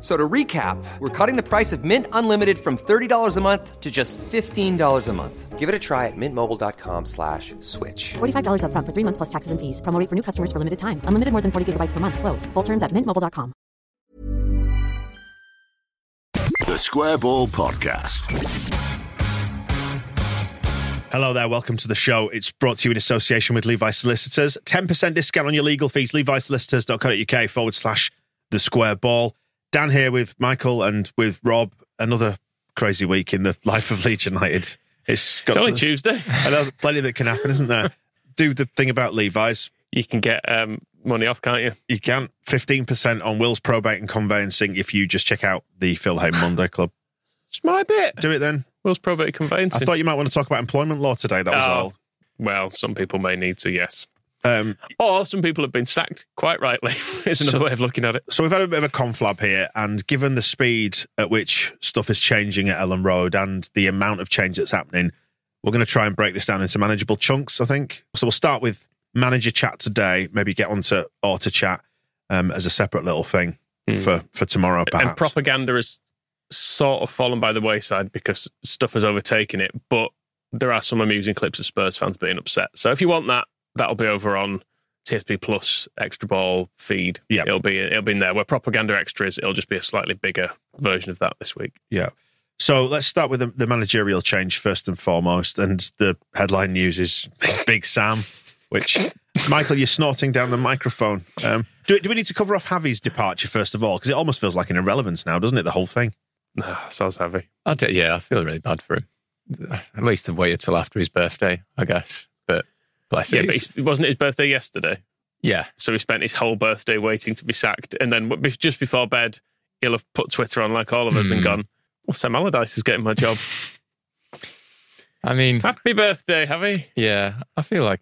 F- So to recap, we're cutting the price of Mint Unlimited from $30 a month to just $15 a month. Give it a try at mintmobile.com slash switch. $45 upfront for three months plus taxes and fees. Promo for new customers for limited time. Unlimited more than 40 gigabytes per month. Slows. Full terms at mintmobile.com. The Square Ball Podcast. Hello there, welcome to the show. It's brought to you in association with Levi Solicitors. 10% discount on your legal fees, levisolicitors.co.uk forward slash the square ball. Dan here with Michael and with Rob. Another crazy week in the life of Leeds United. It's, got It's only to- Tuesday. I know plenty that can happen, isn't there? Do the thing about Levi's. You can get um, money off, can't you? You can 15% on Will's probate and conveyancing if you just check out the Phil Hay Monday Club. It's my bit. Do it then. Will's probate conveyancing. I thought you might want to talk about employment law today. That was Oh. all. Well, some people may need to, yes. Um, Or some people have been sacked, quite rightly, is another So- way of looking at it. So we've had a bit of a conflab here, and given the speed at which stuff is changing at Elland Road and the amount of change that's happening, we're going to try and break this down into manageable chunks. I think so. We'll start with manager chat today. Maybe get onto auto chat um, as a separate little thing for for tomorrow. Perhaps. And propaganda has sort of fallen by the wayside because stuff has overtaken it. But there are some amusing clips of Spurs fans being upset. So if you want that, that'll be over on TSP Plus Extra Ball feed. Yeah. it'll be it'll be in there. Where propaganda extras, it'll just be a slightly bigger version of that this week. Yeah. So let's start with the, the managerial change first and foremost. And the headline news is, is Big Sam, which, Michael, you're snorting down the microphone. Um, do, do we need to cover off Javi's departure first of all? Because it almost feels like an irrelevance now, doesn't it? The whole thing. Ah, sounds heavy. I do, yeah, I feel really bad for him. At least I've waited till after his birthday, I guess. But bless Yeah, him. but it wasn't his birthday yesterday. yeah, So he spent his whole birthday waiting to be sacked. And then just before bed, he'll have put Twitter on like all of us and Hmm. gone, well, Sam Allardyce is getting my job. I mean, Happy birthday, Javi. yeah, I feel like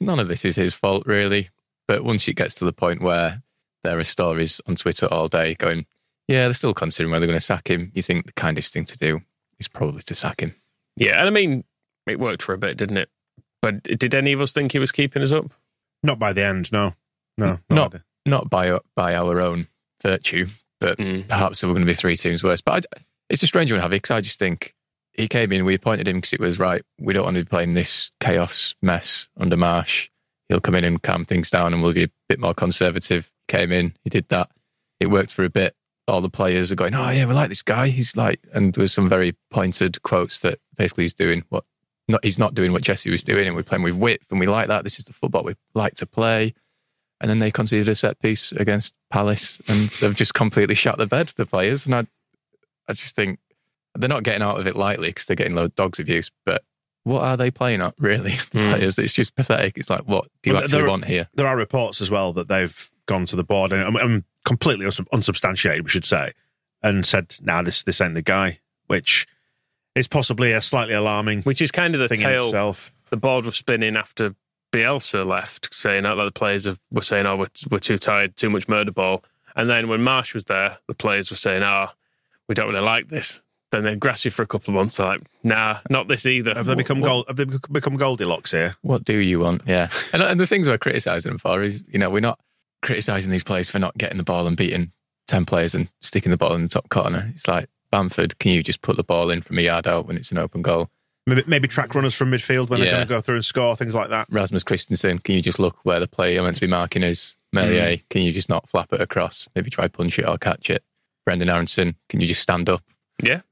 none of this is his fault, really. But once it gets to the point where there are stories on Twitter all day going, yeah, they're still considering whether they're going to sack him, you think the kindest thing to do is probably to sack him. Yeah, and I mean, it worked for a bit, didn't it? But did any of us think he was keeping us up? Not by the end, no. No. Not by not by by our own virtue, but Mm. perhaps there were going to be three teams worse. But I, it's a strange one, Javi, because I just think he came in, we appointed him because it was right. We don't want to be playing this chaos mess under Marsh. He'll come in and calm things down, and we'll be a bit more conservative. Came in, he did that. It worked for a bit. All the players are going, "Oh yeah, we like this guy." He's like, and there was some very pointed quotes that basically he's doing what not he's not doing what Jesse was doing, and we're playing with width, and we like that. This is the football we like to play. And then they conceded a set piece against Palace, and they've just completely shut the bed the players. And I, I just think they're not getting out of it lightly because they're getting low dogs abuse. But what are they playing at really? The Mm. players, it's just pathetic. It's like, what do you Well, actually there- want here? there are reports as well that they've gone to the board and completely unsubstantiated, we should say, and said, "Nah, this this ain't the guy," which is possibly a slightly alarming Which is kind of the thing in itself. the board was spinning after Bielsa left, saying that the players were saying, "Oh, we're, we're too tired, too much murder ball." And then when Marsh was there, the players were saying, "Oh, we don't really like this." Then they grass you for a couple of months. They're like, "Nah, not this either." Have they become gold? Have they become Goldilocks here? What do you want? Yeah. And, and the things we're criticising them for is, you know, we're not criticising these players for not getting the ball and beating 10 players and sticking the ball in the top corner. It's like, Bamford, can you just put the ball in from a yard out when it's an open goal? Maybe, maybe track runners from midfield when they're going to go through and score things like that. Rasmus Kristensen, can you just look where the player you're meant to be marking is? Meslier, mm. can you just not flap it across? Maybe try punch it or catch it. Brendan Aronson, can you just stand up? yeah,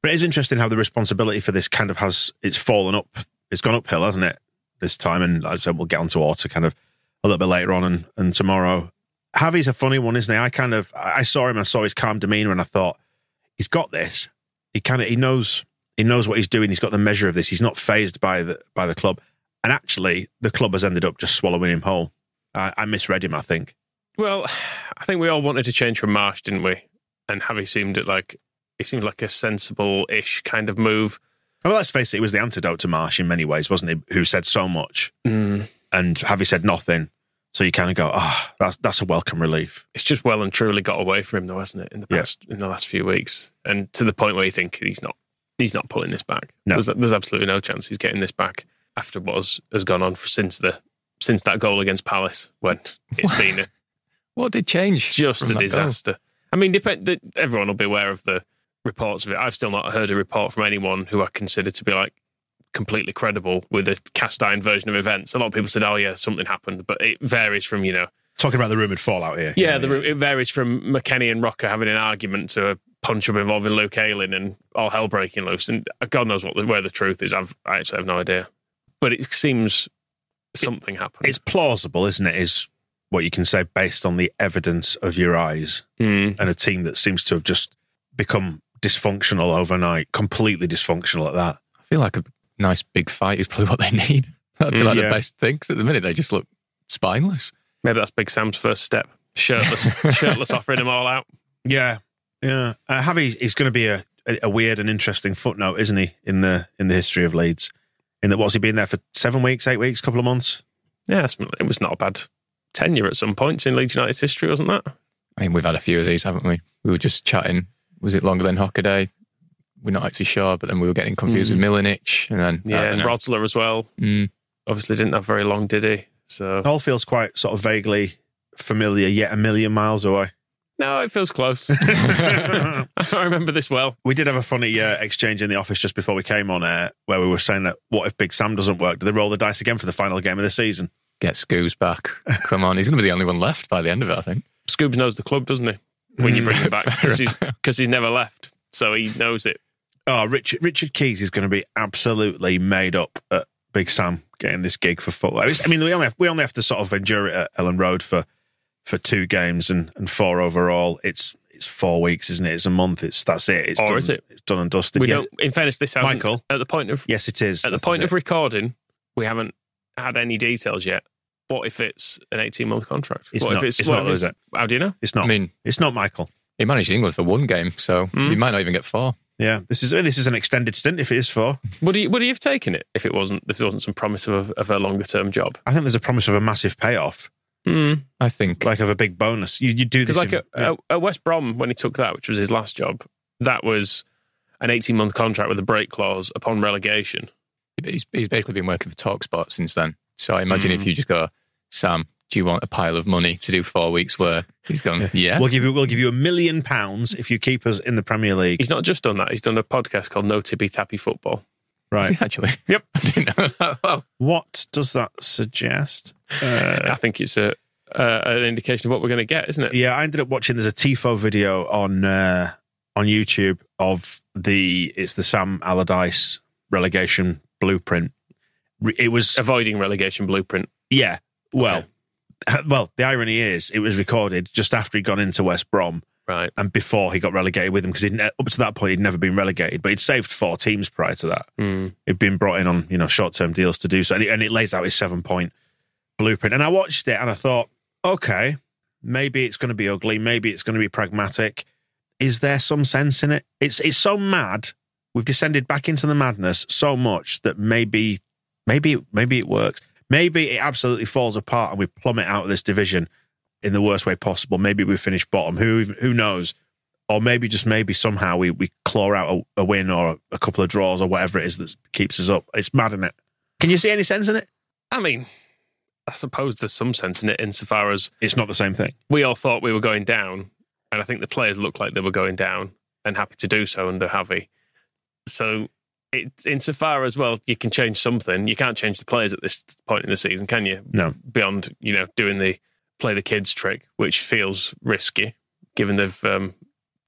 But it is interesting how the responsibility for this kind of has it's fallen up. It's gone uphill, hasn't it? This time, and like I said we'll get onto Orta kind of a little bit later on and, and tomorrow. Javi's a funny one, isn't he? I kind of I saw him, I saw his calm demeanor, and I thought he's got this. He of he knows he knows what he's doing. He's got the measure of this. He's not phased by the by the club. And actually, the club has ended up just swallowing him whole. I, I misread him, I think. Well, I think we all wanted to change from Marsh, didn't we? And Javi seemed like it seemed like a sensible-ish kind of move. Well, let's face it, it was the antidote to Marsh in many ways, wasn't he? Who said so much, Mm. and Javi said nothing. So you kind of go, ah, that's that's a welcome relief. It's just well and truly got away from him, though, hasn't it? In the Yeah. past, in the last few weeks, and to the point where you think he's not, he's not pulling this back. No. There's, there's absolutely no chance he's getting this back after what has, has gone on for since the since that goal against Palace, when it's been a, What did change? just a that goal? disaster. I mean, depend, the, everyone will be aware of the reports of it. I've still not heard a report from anyone who I consider to be like completely credible with a cast iron version of events. A lot of people said, "Oh yeah, something happened," but it varies from you know Talking about the rumoured fallout here. Yeah, the, it varies from McKennie and Roca having an argument to a punch up involving Luke Ayling and all hell breaking loose. And God knows what the, where the truth is. I've, I actually have no idea. But it seems something happened. It's plausible, isn't it? Is what you can say based on the evidence of your eyes Mm. and a team that seems to have just become dysfunctional overnight, completely dysfunctional at that. I feel like a nice big fight is probably what they need. That'd be Mm, like yeah. the best thing. 'cause at the minute, they just look spineless. Maybe that's Big Sam's first step. Shirtless, shirtless, offering them all out. Yeah, yeah. Uh, Javi is going to be a, a, a weird and interesting footnote, isn't he, in the in the history of Leeds? In that, what's he been there for seven weeks, eight weeks, couple of months? Yeah, it was not a bad tenure at some points in Leeds United's history, wasn't that? I mean, we've had a few of these, haven't we? We were just chatting. Was it longer than Hockaday? We're not actually sure, but then we were getting confused with Milanic, and then I Yeah, don't and know. Rosler as well. Mm. Obviously, didn't have very long, did he? So It all feels quite sort of vaguely familiar, yet a million miles away. no, it feels close. I remember this well. We did have a funny uh, exchange in the office just before we came on air, where we were saying that what if Big Sam doesn't work? Do they roll the dice again for the final game of the season? Get Scoobs back. Come on, he's going to be the only one left by the end of it, I think. Scoobs knows the club, doesn't he? When you bring him back, because he's, 'cause he's never left, so he knows it. Oh, Richard Richard Keys is going to be absolutely made up at Big Sam getting this gig for football. I mean, we only have, we only have to sort of endure it at Elland Road for for two games and, and four overall. It's it's four weeks, isn't it? It's a month. It's that's it. It's Or done, is it? It's done and dusted. We Yeah. don't. In fairness, this hasn't. Michael? at the point of Yes, it is. at the point of it. recording, we haven't had any details yet. What if it's an eighteen month contract? It's what not- if it's, it's what not, if is it? How do you know? it's not. I mean, it's not Michael. he managed England for one game, so Mm. he might not even get four. Yeah, this is this is an extended stint. If it is four, Would he would he have taken it if it wasn't if there wasn't some promise of a, of a longer term job? I think there's a promise of a massive payoff, Mm. I think. like of a big bonus. You you do this like in- at, at West Brom when he took that, which was his last job, that was an eighteen month contract with a break clause upon relegation. he's, he's basically been working for Talksport since then. So I imagine Mm. if you just go, Sam, do you want a pile of money to do four weeks' work? He's gone, yeah. We'll give you we'll give you a million pounds if you keep us in the Premier League. He's not just done that; he's done a podcast called No Tippy Tappy Football. Right. he actually? Yep. I didn't know. Well, What does that suggest? I think it's a uh, an indication of what we're going to get, isn't it? Yeah, I ended up watching. There's a Tifo video on uh, on YouTube of the it's the Sam Allardyce relegation blueprint. It was Avoiding relegation blueprint. yeah. Well, well, the irony is it was recorded just after he'd gone into West Brom Right. and before he got relegated with him, because up to that point he'd never been relegated, but he'd saved four teams prior to that. Mm. He'd been brought in on you know short term deals to do so, and it, and it lays out his seven point blueprint. And I watched it and I thought, okay, maybe it's going to be ugly, maybe it's going to be pragmatic. Is there some sense in it? It's it's so mad. We've descended back into the madness so much that maybe maybe maybe it works. Maybe it absolutely falls apart and we plummet out of this division in the worst way possible. Maybe we finish bottom. Who who knows? Or maybe just maybe somehow we, we claw out a, a win or a couple of draws or whatever it is that keeps us up. It's mad, isn't it? Can you see any sense in it? I mean, I suppose there's some sense in it insofar as It's not the same thing. we all thought we were going down, and I think the players looked like they were going down and happy to do so under Javi. So, it, insofar as well, you can change something. You can't change the players at this point in the season, can you? No. Beyond you know doing the play the kids trick, which feels risky, given they've um,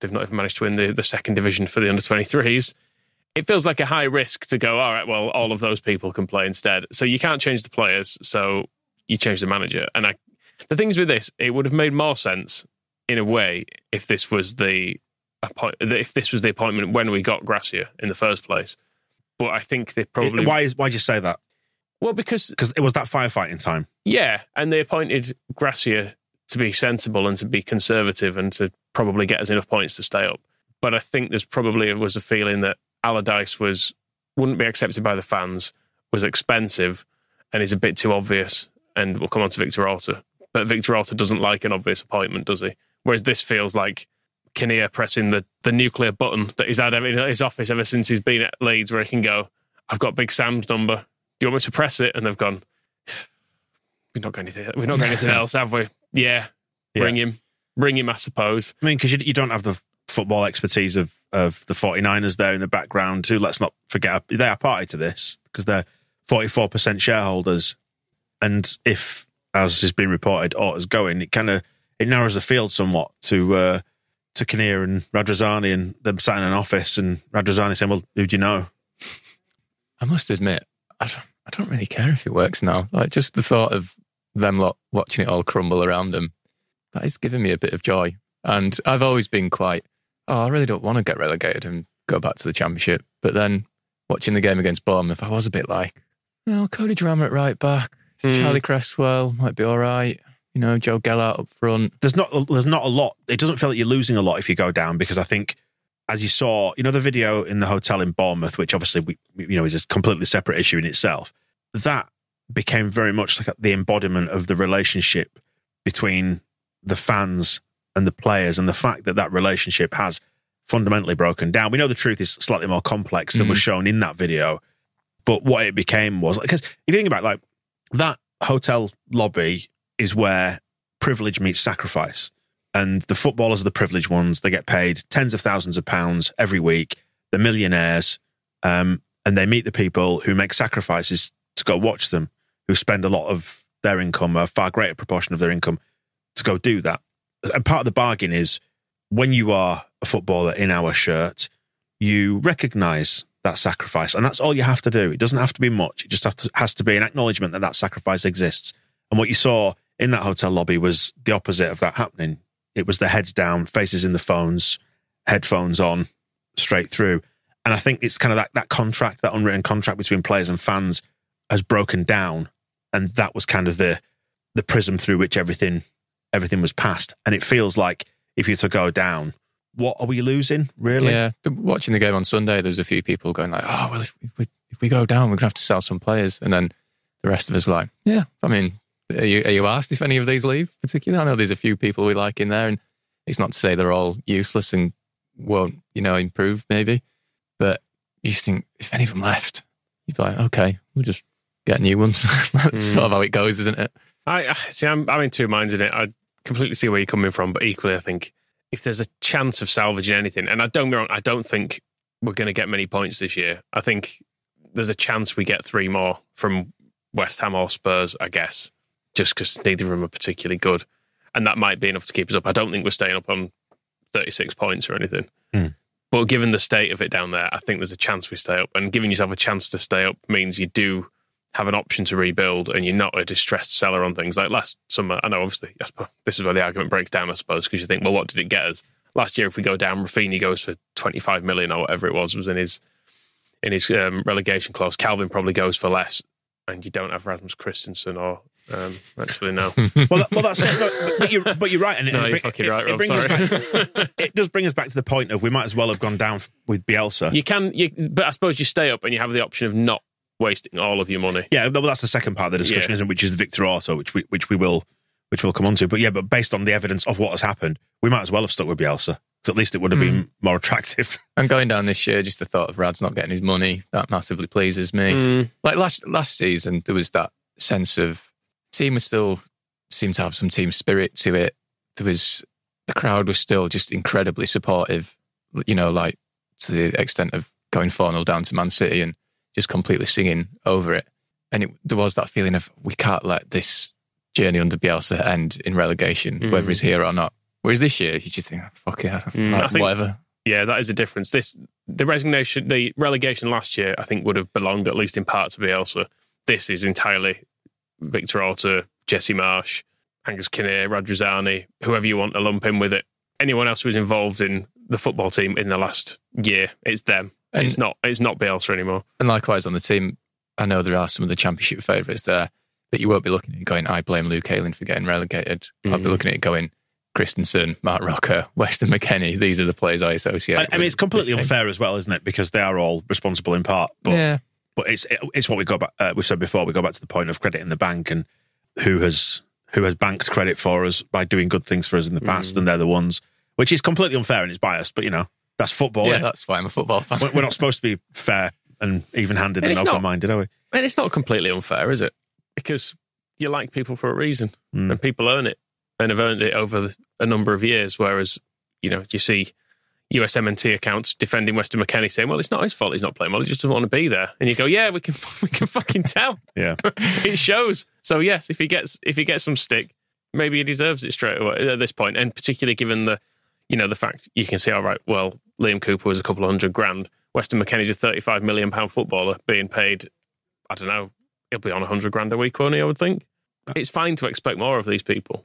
they've not even managed to win the, the second division for the under 23s. it feels like a high risk to go, all right, well, all of those people can play instead. So you can't change the players, so you change the manager. And I, the things with this, it would have made more sense in a way if this was the appoint, if this was the appointment when we got Gracia in the first place. But I think they probably Why is why do you say that? well because Because it was that firefighting time. yeah, and they appointed Gracia to be sensible and to be conservative and to probably get us enough points to stay up. But I think there's probably was a feeling that Allardyce was wouldn't be accepted by the fans, was expensive, and is a bit too obvious. And we'll come on to Victor Orta, but Victor Orta doesn't like an obvious appointment, does he? Whereas this feels like Kinnear pressing the, the nuclear button that he's had in his office ever since he's been at Leeds, where he can go, "I've got Big Sam's number. Do you want me to press it?" And they've gone, "We've not got anything. We've not got anything else, have we? Yeah, bring him, bring him. I suppose." I mean, because you, you don't have the football expertise of, of the 49ers there in the background, too. Let's not forget, they are party to this because they're 44% shareholders. And if, as has been reported, Orta's going, it kind of it narrows the field somewhat to uh, to Kinnear and Radrizzani and them sat in an office and Radrizzani saying, well, who do you know? I must admit, I don't, I don't really care if it works now. Like just the thought of them lot watching it all crumble around them, that is giving me a bit of joy. And I've always been quite, oh, I really don't want to get relegated and go back to the championship. But then watching the game against Bournemouth, I was a bit like, well, Cody Drameh at right back, Hmm. Charlie Cresswell might be all right. You know, Joe Gelhardt up front. there's not there's not a lot. It doesn't feel like you're losing a lot if you go down because I think, as you saw, you know, the video in the hotel in Bournemouth, which obviously we you know is a completely separate issue in itself. That became very much like the embodiment of the relationship between the fans and the players, and the fact that that relationship has fundamentally broken down. We know the truth is slightly more complex than was mm. shown in that video, but what it became was because if you think about it, like that hotel lobby is where privilege meets sacrifice. And the footballers are the privileged ones. They get paid tens of thousands of pounds every week. They're millionaires. Um, and they meet the people who make sacrifices to go watch them, who spend a lot of their income, a far greater proportion of their income, to go do that. And part of the bargain is when you are a footballer in our shirt, you recognize that sacrifice. And that's all you have to do. It doesn't have to be much. It just to, has to be an acknowledgement that that sacrifice exists. And what you saw in that hotel lobby was the opposite of that happening. It was the heads down, faces in the phones, headphones on, straight through. And I think it's kind of that, that contract, that unwritten contract between players and fans has broken down. And that was kind of the the prism through which everything everything was passed. And it feels like if you were to go down, what are we losing, really? Yeah, watching the game on Sunday, there was a few people going like, "Oh, well, if, if we if we go down, we're gonna have to sell some players." And then the rest of us were like, "Yeah, I mean, are you are you asked if any of these leave? Particularly, I know there's a few people we like in there, and it's not to say they're all useless and won't, you know, improve maybe, but you think if any of them left, you'd be like, okay, we'll just get new ones. That's hmm. sort of how it goes, isn't it? I I- see. I'm, I'm in two minds in it. I completely see where you're coming from, but equally, I think if there's a chance of salvaging anything, and I don't get wrong, I don't think we're going to get many points this year. I think there's a chance we get three more from West Ham or Spurs, I guess, just because neither of them are particularly good, and that might be enough to keep us up. I don't think we're staying up on 36 points or anything. Hmm. But given the state of it down there, I think there's a chance we stay up. And giving yourself a chance to stay up means you do have an option to rebuild and you're not a distressed seller on things like last summer. I know, obviously, this is where the argument breaks down, I suppose, because you think, well, what did it get us? Last year, if we go down, Rafinha goes for 25 million or whatever it was, was in his in his um, relegation clause. Calvin probably goes for less, and you don't have Rasmus Kristensen or um, actually no. Well, that, well, that's it. But, but you're, but you're right, and it, No, it, you're fucking right, Rob, brings sorry. back, it does bring us back to the point of we might as well have gone down f- with Bielsa. you can, you, but I suppose you stay up and you have the option of not wasting all of your money. Yeah, well, that's the second part of the discussion, Yeah. isn't it? Which is Victor Orta, which we which we will which we'll come on to. But yeah, but based on the evidence of what has happened, we might as well have stuck with Bielsa. 'cause at least it would have been more attractive. And going down this year, just the thought of Rad's not getting his money that massively pleases me. Like last last season, there was that sense of team was still seemed to have some team spirit to it. There was the crowd was still just incredibly supportive. You know, like to the extent of going 4 0 down to Man City and just completely singing over it. And it, there was that feeling of we can't let this journey under Bielsa end in relegation, whether he's here or not. Whereas this year, you just think, fuck it, Mm, like, think- whatever. Yeah, that is a difference. This the resignation, the relegation last year, I think would have belonged at least in part to Bielsa. This is entirely Victor Orta, Jesse Marsh, Angus Kinnear, Radrizzani, whoever you want to lump in with it. Anyone else who was involved in the football team in the last year, it's them. And- it's not. It's not Bielsa anymore. And likewise on the team, I know there are some of the championship favourites there, but you won't be looking at it going, I blame Luke Ayling for getting relegated. I'll be Mhm. looking at it going, Kristensen, Marc Roca, Weston McKennie, these are the players I associate. I, I mean, it's completely unfair as well, isn't it? Because they are all responsible in part. But yeah. But it's it's what we go back. Uh, we've said before. We go back to the point of credit in the bank and who has who has banked credit for us by doing good things for us in the past, and they're the ones, which is completely unfair and it's biased. But you know, that's football. Yeah, that's why I'm a football fan. We're- not supposed to be fair and even-handed And and open-minded, are we? And it's not completely unfair, is it? Because you like people for a reason, Mm. and people earn it, and have earned it over a number of years. Whereas, you know, you see USMNT accounts defending Weston McKennie saying, "Well, it's not his fault. He's not playing well. He just doesn't want to be there." And you go, "Yeah, we can, we can fucking tell. Yeah. it shows." So yes, if he gets if he gets some stick, maybe he deserves it straight away at this point. and particularly given the, you know, the fact you can see, all right, well, Liam Cooper was a couple of hundred grand. Weston McKennie's a thirty-five million pound footballer being paid I don't know, he'll be on 100 grand a week, won't he? I would think. Uh. It's fine to expect more of these people.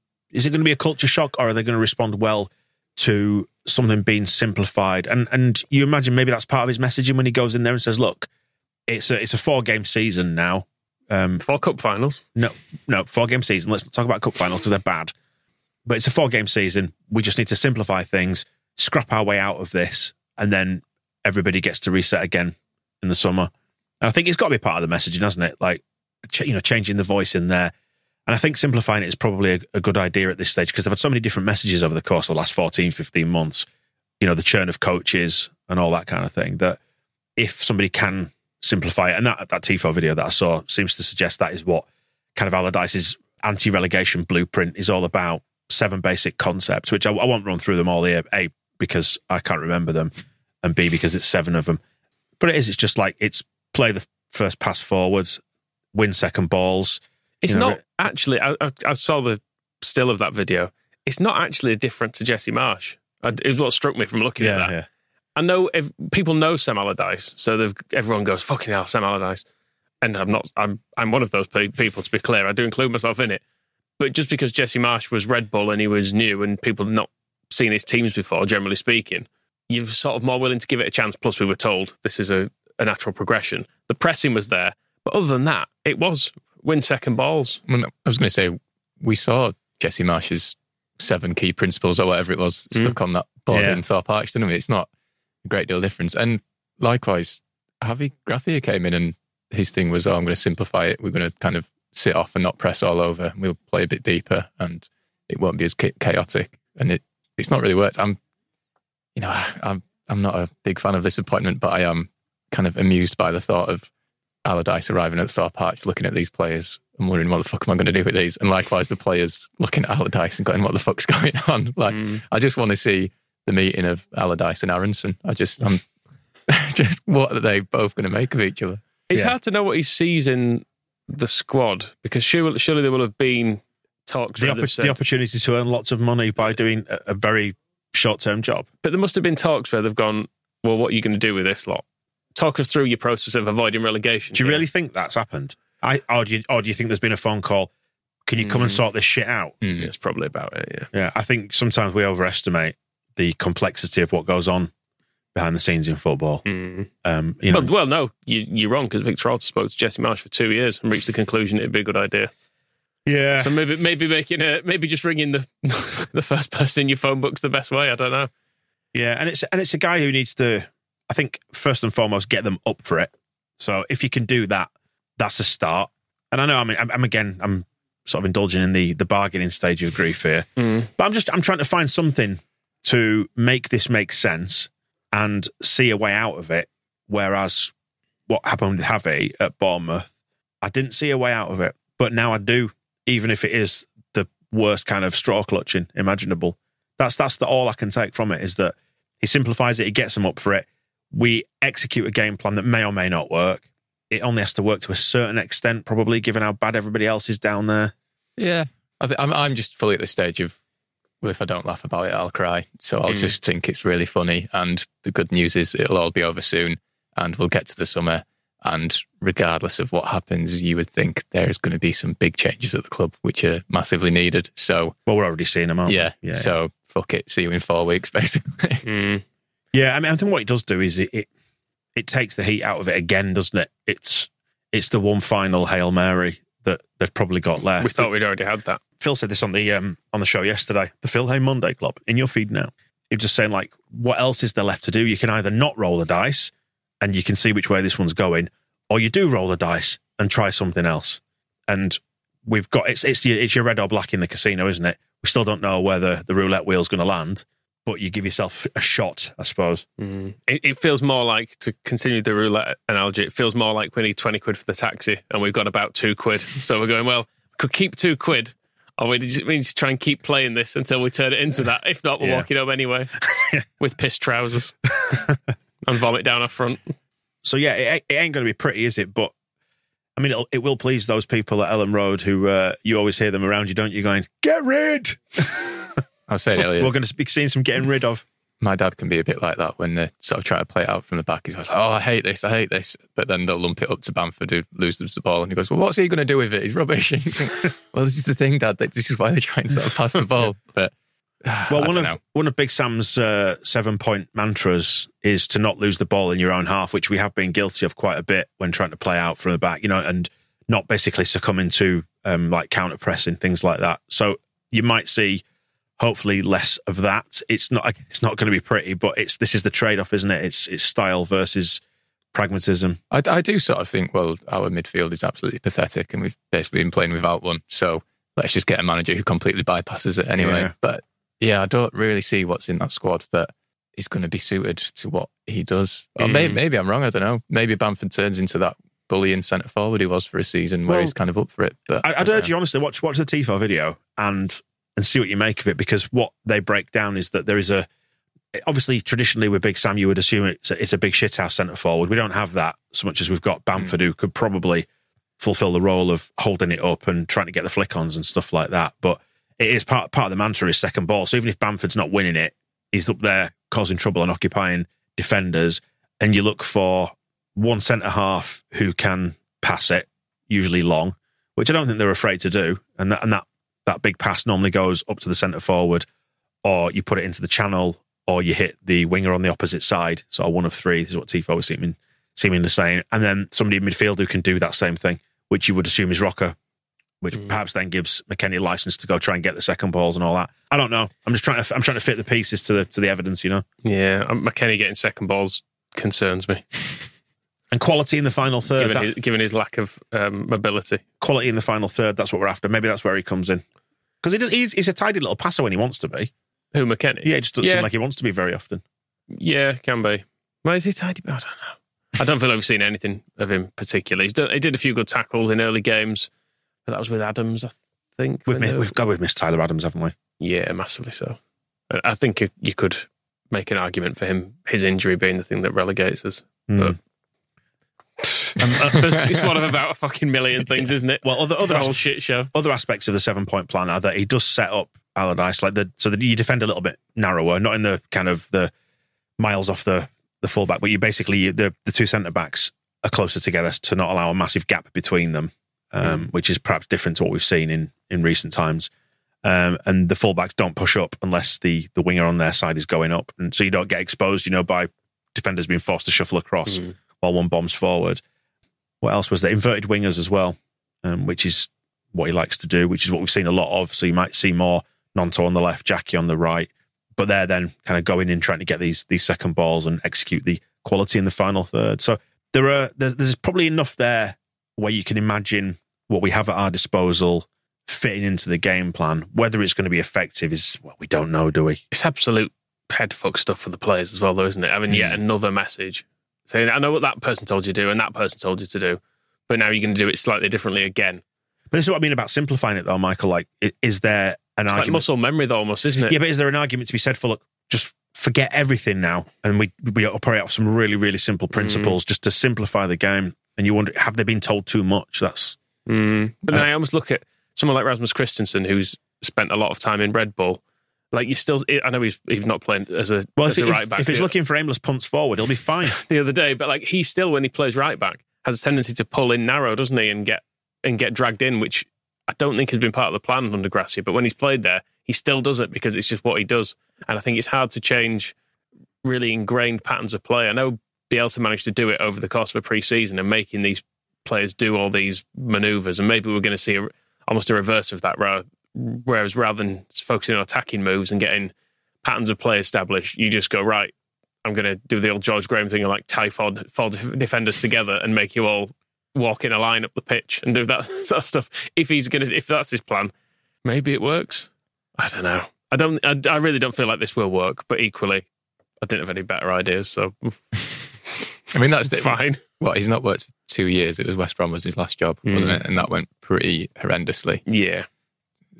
Is it going to be a culture shock, or are they going to respond well to something being simplified? And and you imagine maybe that's part of his messaging when he goes in there and says, "Look, it's a it's a four game season now. Um, Four cup finals. no, no, four game season. Let's not talk about cup finals because they're bad. But it's a four game season. We just need to simplify things, scrap our way out of this, and then everybody gets to reset again in the summer. And I think it's got to be part of the messaging, hasn't it? Like, you know, changing the voice in there. And I think simplifying it is probably a, a good idea at this stage because they've had so many different messages over the course of the last 14, 15 months. You know, the churn of coaches and all that kind of thing. That if somebody can simplify it, and that, that TIFO video that I saw seems to suggest that is what kind of Allardyce's anti relegation blueprint is all about seven basic concepts, which I, I won't run through them all here. A, because I can't remember them, and B, because it's seven of them. But it is, it's just like it's play the first pass forwards, win second balls. It's You know, not actually. I, I, I saw the still of that video. It's not actually a different to Jesse Marsh. It was what struck me from looking at Yeah, that. yeah. I know if people know Sam Allardyce, so they've, everyone goes fucking hell, Sam Allardyce, and I'm not. I'm I'm one of those pe- people. To be clear, I do include myself in it. But just because Jesse Marsh was Red Bull and he was new, and people not seen his teams before, generally speaking, you're sort of more willing to give it a chance. Plus, we were told this is a, a natural progression. The pressing was there. But other than that, it was win second balls. Well, no, I was going to say, we saw Jesse Marsh's seven key principles or whatever it was hmm. stuck on that board Yeah. in Thorpe Arch, didn't we? It's not a great deal of difference. And likewise, Javi Gracia came in and his thing was, oh, I'm going to simplify it. We're going to kind of sit off and not press all over. We'll play a bit deeper and it won't be as chaotic. And it, it's not really worked. I'm, you know, I'm, I'm not a big fan of this appointment, but I am kind of amused by the thought of Allardyce arriving at Thorpe Arch, looking at these players and wondering what the fuck am I going to do with these? And likewise, the players looking at Allardyce and going, what the fuck's going on? Like, hmm. I just want to see the meeting of Allardyce and Aronson. I just, I'm just, what are they both going to make of each other? It's Yeah. hard to know what he sees in the squad because surely, surely there will have been talks The, where oppo- said, the opportunity to earn lots of money by doing a, a very short term job. but there must have been talks where they've gone, well, what are you going to do with this lot? Talk us through your process of avoiding relegation. Do you here. really think that's happened? I or do you, or do you think there's been a phone call? Can you come and Mm. sort this shit out? Mm. It's probably about it, yeah. Yeah, I think sometimes we overestimate the complexity of what goes on behind the scenes in football. Mm. Um, you know, Well, well, no, you, you're wrong because Victor Orta spoke to Jesse Marsh for two years and reached the conclusion it'd be a good idea. yeah, So maybe maybe making a maybe just ringing the the first person in your phone book's the best way. I don't know. yeah, and it's and it's a guy who needs to, I think, first and foremost, get them up for it. So if you can do that, that's a start. And I know, I mean, I'm, I'm again, I'm sort of indulging in the the bargaining stage of grief here, mm. but I'm just I'm trying to find something to make this make sense and see a way out of it. Whereas what happened with Javi at Bournemouth, I didn't see a way out of it, but now I do, even if it is the worst kind of straw clutching imaginable. That's that's the all I can take from it is that he simplifies it, he gets them up for it. We execute a game plan that may or may not work. It only has to work to a certain extent, probably, given how bad everybody else is down there. Yeah. I th- I'm, I'm just fully at the stage of, well, if I don't laugh about it, I'll cry. So I'll Mm. just think it's really funny. And the good news is it'll all be over soon and we'll get to the summer. And regardless of what happens, you would think there's going to be some big changes at the club, which are massively needed. So, Well, we're already seeing them, aren't yeah. we? Yeah. So, fuck it. See you in four weeks, basically. Mm. Yeah, I mean, I think what it does do is it, it it takes the heat out of it again, doesn't it? It's it's the one final hail mary that they've probably got left. We thought we'd already had that. Phil said this on the um on the show yesterday, the Phil Hay Monday Club in your feed now. Was just saying like, what else is there left to do? You can either not roll the dice, and you can see which way this one's going, or you do roll the dice and try something else. And we've got it's it's your, it's your red or black in the casino, isn't it? We still don't know whether the roulette wheel's going to land, but you give yourself a shot, I suppose. Mm. It, it feels more like to continue the roulette analogy. It feels more like we need twenty quid for the taxi, and we've got about two quid. So we're going well. We could keep two quid, or we just, we need to try and keep playing this until we turn it into that. If not, we're Yeah. walking home anyway with piss trousers and vomit down our front. So yeah, it, it ain't going to be pretty, is it? But I mean, it'll, it will please those people at Elland Road who uh, you always hear them around you, don't you? Going, get rid. I was saying earlier, We're going to be seeing some getting rid of. my dad can be a bit like that when they sort of try to play it out from the back. He's always like, oh, I hate this, I hate this. But then they'll lump it up to Bamford who loses the ball. And he goes, well, what's he going to do with it? He's rubbish. And you think, well, this is the thing, Dad. that This is why they try and sort of pass the ball. But Well, I one of know. one of Big Sam's uh, seven point mantras is to not lose the ball in your own half, which we have been guilty of quite a bit when trying to play out from the back, you know, and not basically succumbing to um, like counter pressing things like that. So you might see hopefully less of that. It's not it's not going to be pretty, but it's this is the trade off, isn't it? It's it's style versus pragmatism. I, I do sort of think, well, our midfield is absolutely pathetic and we've basically been playing without one. So let's just get a manager who completely bypasses it anyway. Yeah. But yeah, I don't really see what's in that squad that is going to be suited to what he does. Or Mm. maybe, maybe I'm wrong. I don't know. Maybe Bamford turns into that bullying centre forward he was for a season where Well, he's kind of up for it. But I, I'd urge you honestly watch watch the Tifo video and and see what you make of it because what they break down is that there is a obviously traditionally with Big Sam you would assume it's a, it's a big shithouse centre forward. We don't have that so much as we've got Bamford mm. who could probably fulfil the role of holding it up and trying to get the flick ons and stuff like that. But it is part part of the mantra is second ball. So even if Bamford's not winning it, he's up there causing trouble and occupying defenders. And you look for one centre half who can pass it, usually long, which I don't think they're afraid to do. And that and that that big pass normally goes up to the centre forward or you put it into the channel, or you hit the winger on the opposite side. So one of three. This is what Tifo was seeming seeming to saying. And then somebody in midfield who can do that same thing, which you would assume is Roca, which Mm. perhaps then gives McKennie a license to go try and get the second balls and all that. I don't know. I'm just trying to I'm trying to fit the pieces to the to the evidence, you know. Yeah, um, McKennie getting second balls concerns me, And quality in the final third. given that- his, given his lack of um, mobility. quality in the final third. That's what we're after. Maybe that's where he comes in. Because he does, he's, he's a tidy little passer when he wants to be. Who McKennie? Yeah, it just doesn't Yeah. seem like he wants to be very often. Yeah, can be. Well, is he tidy? I don't know. I don't feel like we've seen anything of him particularly. He's done, he did a few good tackles in early games, but that was with Adams, I think. We've, when we've got we've missed Tyler Adams, haven't we? Yeah, massively so. I- think you- could make an argument for him, his injury being the thing that relegates us. Hmm. But um, it's one of about a fucking million things, isn't it? Well, other the other, whole shit show. other aspects of the seven point plan are that he does set up Allardyce like the so that you defend a little bit narrower, not in the kind of the miles off the the fullback, but you basically the the two centre backs are closer together to not allow a massive gap between them, um, which is perhaps different to what we've seen in in recent times. Um, and the fullbacks don't push up unless the the winger on their side is going up, and so you don't get exposed, you know, by defenders being forced to shuffle across while one bombs forward. What else was there? Inverted wingers as well, um, which is what he likes to do, which is what we've seen a lot of. So you might see more Gnonto on the left, Jackie on the right, but they're then kind of going in trying to get these these second balls and execute the quality in the final third. So there are there's, there's probably enough there where you can imagine what we have at our disposal fitting into the game plan. Whether it's going to be effective is well, we don't know, do we? It's absolute headfuck stuff for the players as well, though, isn't it? i Having yet Hmm. another message saying, I know what that person told you to do and that person told you to do, but now you're going to do it slightly differently again. But this is what I mean about simplifying it, though, Michael. Like, is there an It's like muscle memory, though, almost, isn't it? Yeah, but is there an argument to be said for look, just forget everything now, and we we operate off some really really simple Mm. principles just to simplify the game? And you wonder, have they been told too much? That's Mm. But then I almost look at someone like Rasmus Kristensen, who's spent a lot of time in Red Bull. Like you still, I know he's he's not playing as a well, as if, a right back if he's the- looking for aimless punts forward, he'll be fine. the other day, but like he still, when he plays right back, has a tendency to pull in narrow, doesn't he, and get and get dragged in, which I don't think has been part of the plan under Gracia. But when he's played there, he still does it because it's just what he does, and I think it's hard to change really ingrained patterns of play. I know Bielsa managed to do it over the course of a pre-season and making these players do all these manoeuvres, and maybe we're going to see a, almost a reverse of that. ra- Whereas rather than focusing on attacking moves and getting patterns of play established, you just go right. I'm going to do the old George Graham thing and like tie four, four defenders together and make you all walk in a line up the pitch and do that sort of stuff. If he's going to, if that's his plan, maybe it works. I don't know. I don't. I, I really don't feel like this will work. But equally, I didn't have any better ideas. So I mean, that's the, fine. Well, he's not worked for two years. It was West Brom was his last job, wasn't Mm. it? And that went pretty horrendously. Yeah.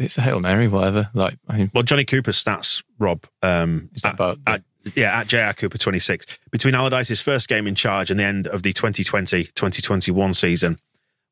It's a hail mary, whatever. Like, I mean, Well, Johnny Cooper's stats, Rob, um, Is that at- about the- at- yeah, at JR Cooper 26. Between Allardyce's first game in charge and the end of the 2020-2021 season,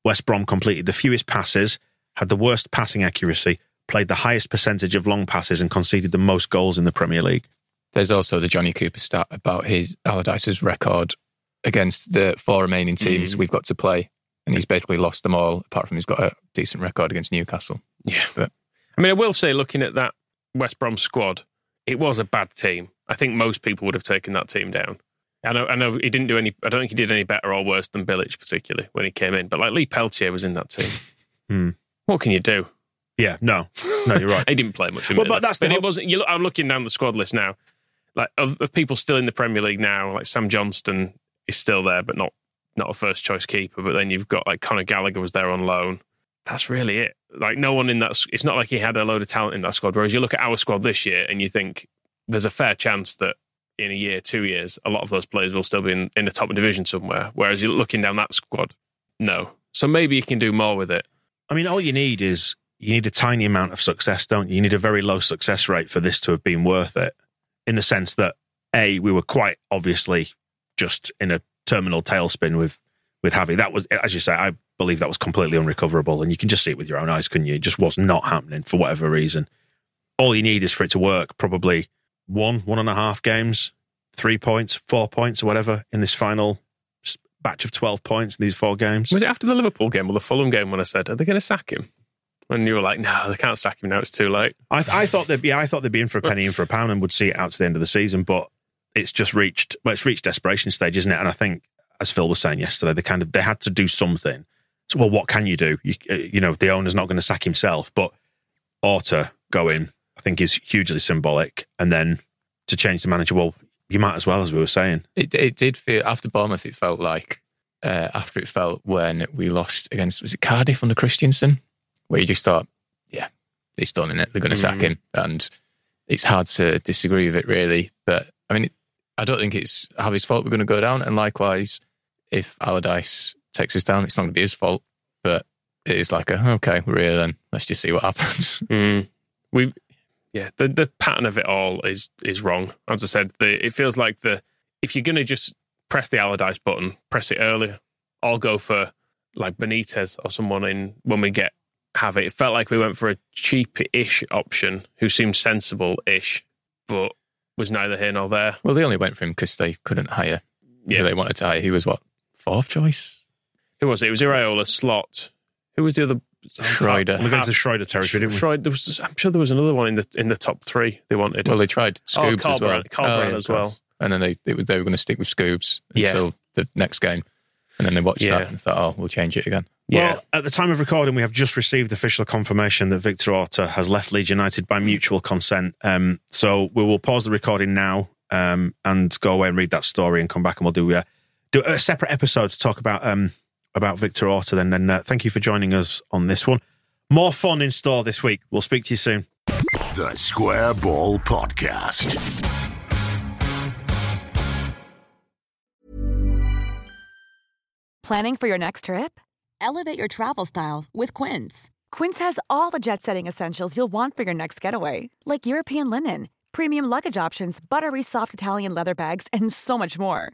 West Brom completed the fewest passes, had the worst passing accuracy, played the highest percentage of long passes and conceded the most goals in the Premier League. there's also the Johnny Cooper stat about his Allardyce's record against the four remaining teams Mm. we've got to play, and he's basically lost them all. Apart from he's got a decent record against Newcastle. Yeah. But- I mean, I will say, looking at that West Brom squad, it was a bad team. I think most people would have taken that team down. I know, I know he didn't do any, I don't think he did any better or worse than Bilic, particularly when he came in. But like Lee Peltier was in that team. Hmm. What can you do? Yeah, no, no, you're right. he didn't play much. Well, but that's the but whole- it wasn't. You look, I'm looking down the squad list now. Like of, of people still in the Premier League now, like Sam Johnstone is still there, but not not a first choice keeper. But then you've got like Conor Gallagher was there on loan. That's really it. Like no one in that. It's not like he had a load of talent in that squad. Whereas you look at our squad this year and you think there's a fair chance that in a year, two years, a lot of those players will still be in, in the top division somewhere. Whereas you're looking down that squad, no. So maybe you can do more with it. I mean, all you need is you need a tiny amount of success, don't you? You need a very low success rate for this to have been worth it. In the sense that a we were quite obviously just in a terminal tailspin with with Javi. That was, as you say, I believe that was completely unrecoverable, and you can just see it with your own eyes, couldn't you? It just was not happening for whatever reason. All you need is for it to work. Probably one, one and a half games, three points, four points, or whatever in this final batch of twelve points in these four games. Was it after the Liverpool game or the Fulham game when I said, are they going to sack him? And you were like, no, they can't sack him now. It's too late. I, I thought they'd be, I thought they'd be in for a penny in for a pound and would see it out to the end of the season, but it's just reached, well, it's reached desperation stage, isn't it? And I think, as Phil was saying yesterday, they kind of they had to do something. So, well, what can you do? You, uh, you know, the owner's not going to sack himself, but Orta going, I think, is hugely symbolic. And then to change the manager, well, you might as well, as we were saying. It it did feel after Bournemouth. It felt like uh, after it felt when we lost against was it Cardiff under Christiansen, where you just thought, yeah, it's done in it. They're going to sack Mm. him, and it's hard to disagree with it really. But I mean, I don't think it's Javi's fault. We're going to go down, and likewise, if Allardyce takes us down, it's not going to be his fault. But it is like a okay, we're here then. Let's just see what happens. Mm. We, yeah, the the pattern of it all is is wrong. As I said, the, it feels like the if you're going to just press the Allardyce button, press it earlier. I'll go for like Benitez or someone in when we get have it. It felt like we went for a cheap-ish option who seemed sensible-ish, but was neither here nor there. Well, they only went for him because they couldn't hire. Yeah. Yeah, they wanted to hire. He was what fourth choice. Who was it? It was Iraola, Slot. Who was the other? Schroeder. We got into Schroeder territory, didn't we? Schroeder, there was, I'm sure there was another one in the in the top three they wanted. Well, they tried Scoobs as well. Corberan- Corberan yeah, as of course. And then they they, were- they were going to stick with Scoobs Yeah. until the next game, and then they watched Yeah. that and thought, oh, we'll change it again. yeah. Well, at the time of recording, we have just received official confirmation that Victor Orta has left Leeds United by mutual consent. Um, so we will pause the recording now um, and go away and read that story and come back and we'll do, uh, do a separate episode to talk about um, about Victor Orta. Then, then uh, thank you for joining us on this one. More fun in store this week. We'll speak to you soon. The Square Ball Podcast. Planning for your next trip? Elevate your travel style with Quince. Quince has all the jet setting essentials you'll want for your next getaway, like European linen, premium luggage options, buttery soft Italian leather bags, and so much more.